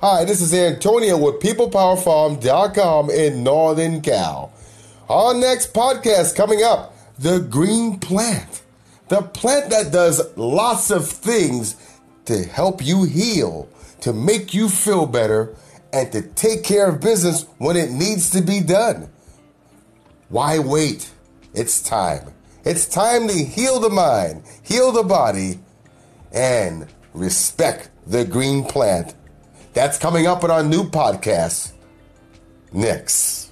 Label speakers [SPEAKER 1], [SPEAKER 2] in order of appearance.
[SPEAKER 1] Hi, this is Antonio with PeoplePowerFarm.com in Northern Cal. Our next podcast coming up the green plant. The plant that does lots of things to help you heal, to make you feel better, and to take care of business when it needs to be done. Why wait? It's time. It's time to heal the mind, heal the body, and respect the green plant. That's coming up in our new podcast next.